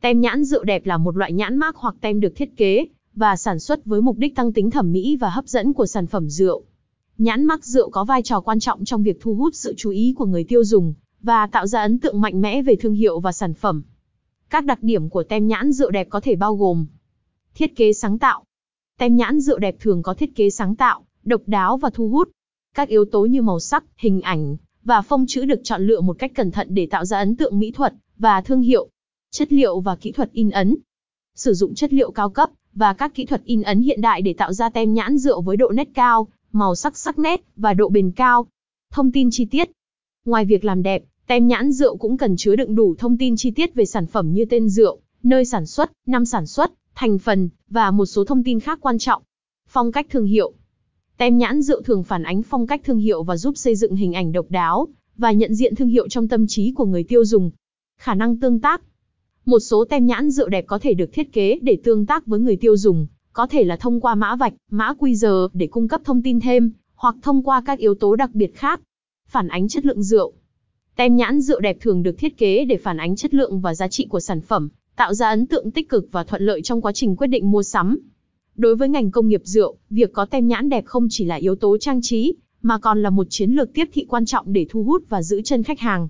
Tem nhãn rượu đẹp là một loại nhãn mác hoặc tem được thiết kế và sản xuất với mục đích tăng tính thẩm mỹ và hấp dẫn của sản phẩm rượu. Nhãn mác rượu có vai trò quan trọng trong việc thu hút sự chú ý của người tiêu dùng và tạo ra ấn tượng mạnh mẽ về thương hiệu và sản phẩm. Các đặc điểm của tem nhãn rượu đẹp có thể bao gồm Thiết kế sáng tạo Tem nhãn rượu đẹp thường có thiết kế sáng tạo, độc đáo và thu hút. Các yếu tố như màu sắc, hình ảnh và phông chữ được chọn lựa một cách cẩn thận để tạo ra ấn tượng mỹ thuật và thương hiệu. Chất liệu và kỹ thuật in ấn Sử dụng chất liệu cao cấp và các kỹ thuật in ấn hiện đại để tạo ra tem nhãn rượu với độ nét cao, màu sắc sắc nét và độ bền cao. Thông tin chi tiết Ngoài việc làm đẹp, tem nhãn rượu cũng cần chứa đựng đủ thông tin chi tiết về sản phẩm như tên rượu, nơi sản xuất, năm sản xuất, thành phần, và một số thông tin khác quan trọng. Phong cách thương hiệu Tem nhãn rượu thường phản ánh phong cách thương hiệu và giúp xây dựng hình ảnh độc đáo, và nhận diện thương hiệu trong tâm trí của người tiêu dùng. Khả năng tương tác một số tem nhãn rượu đẹp có thể được thiết kế để tương tác với người tiêu dùng, có thể là thông qua mã vạch, mã QR để cung cấp thông tin thêm, hoặc thông qua các yếu tố đặc biệt khác. Phản ánh chất lượng rượu Tem nhãn rượu đẹp thường được thiết kế để phản ánh chất lượng và giá trị của sản phẩm, tạo ra ấn tượng tích cực và thuận lợi trong quá trình quyết định mua sắm. Đối với ngành công nghiệp rượu, việc có tem nhãn đẹp không chỉ là yếu tố trang trí, mà còn là một chiến lược tiếp thị quan trọng để thu hút và giữ chân khách hàng.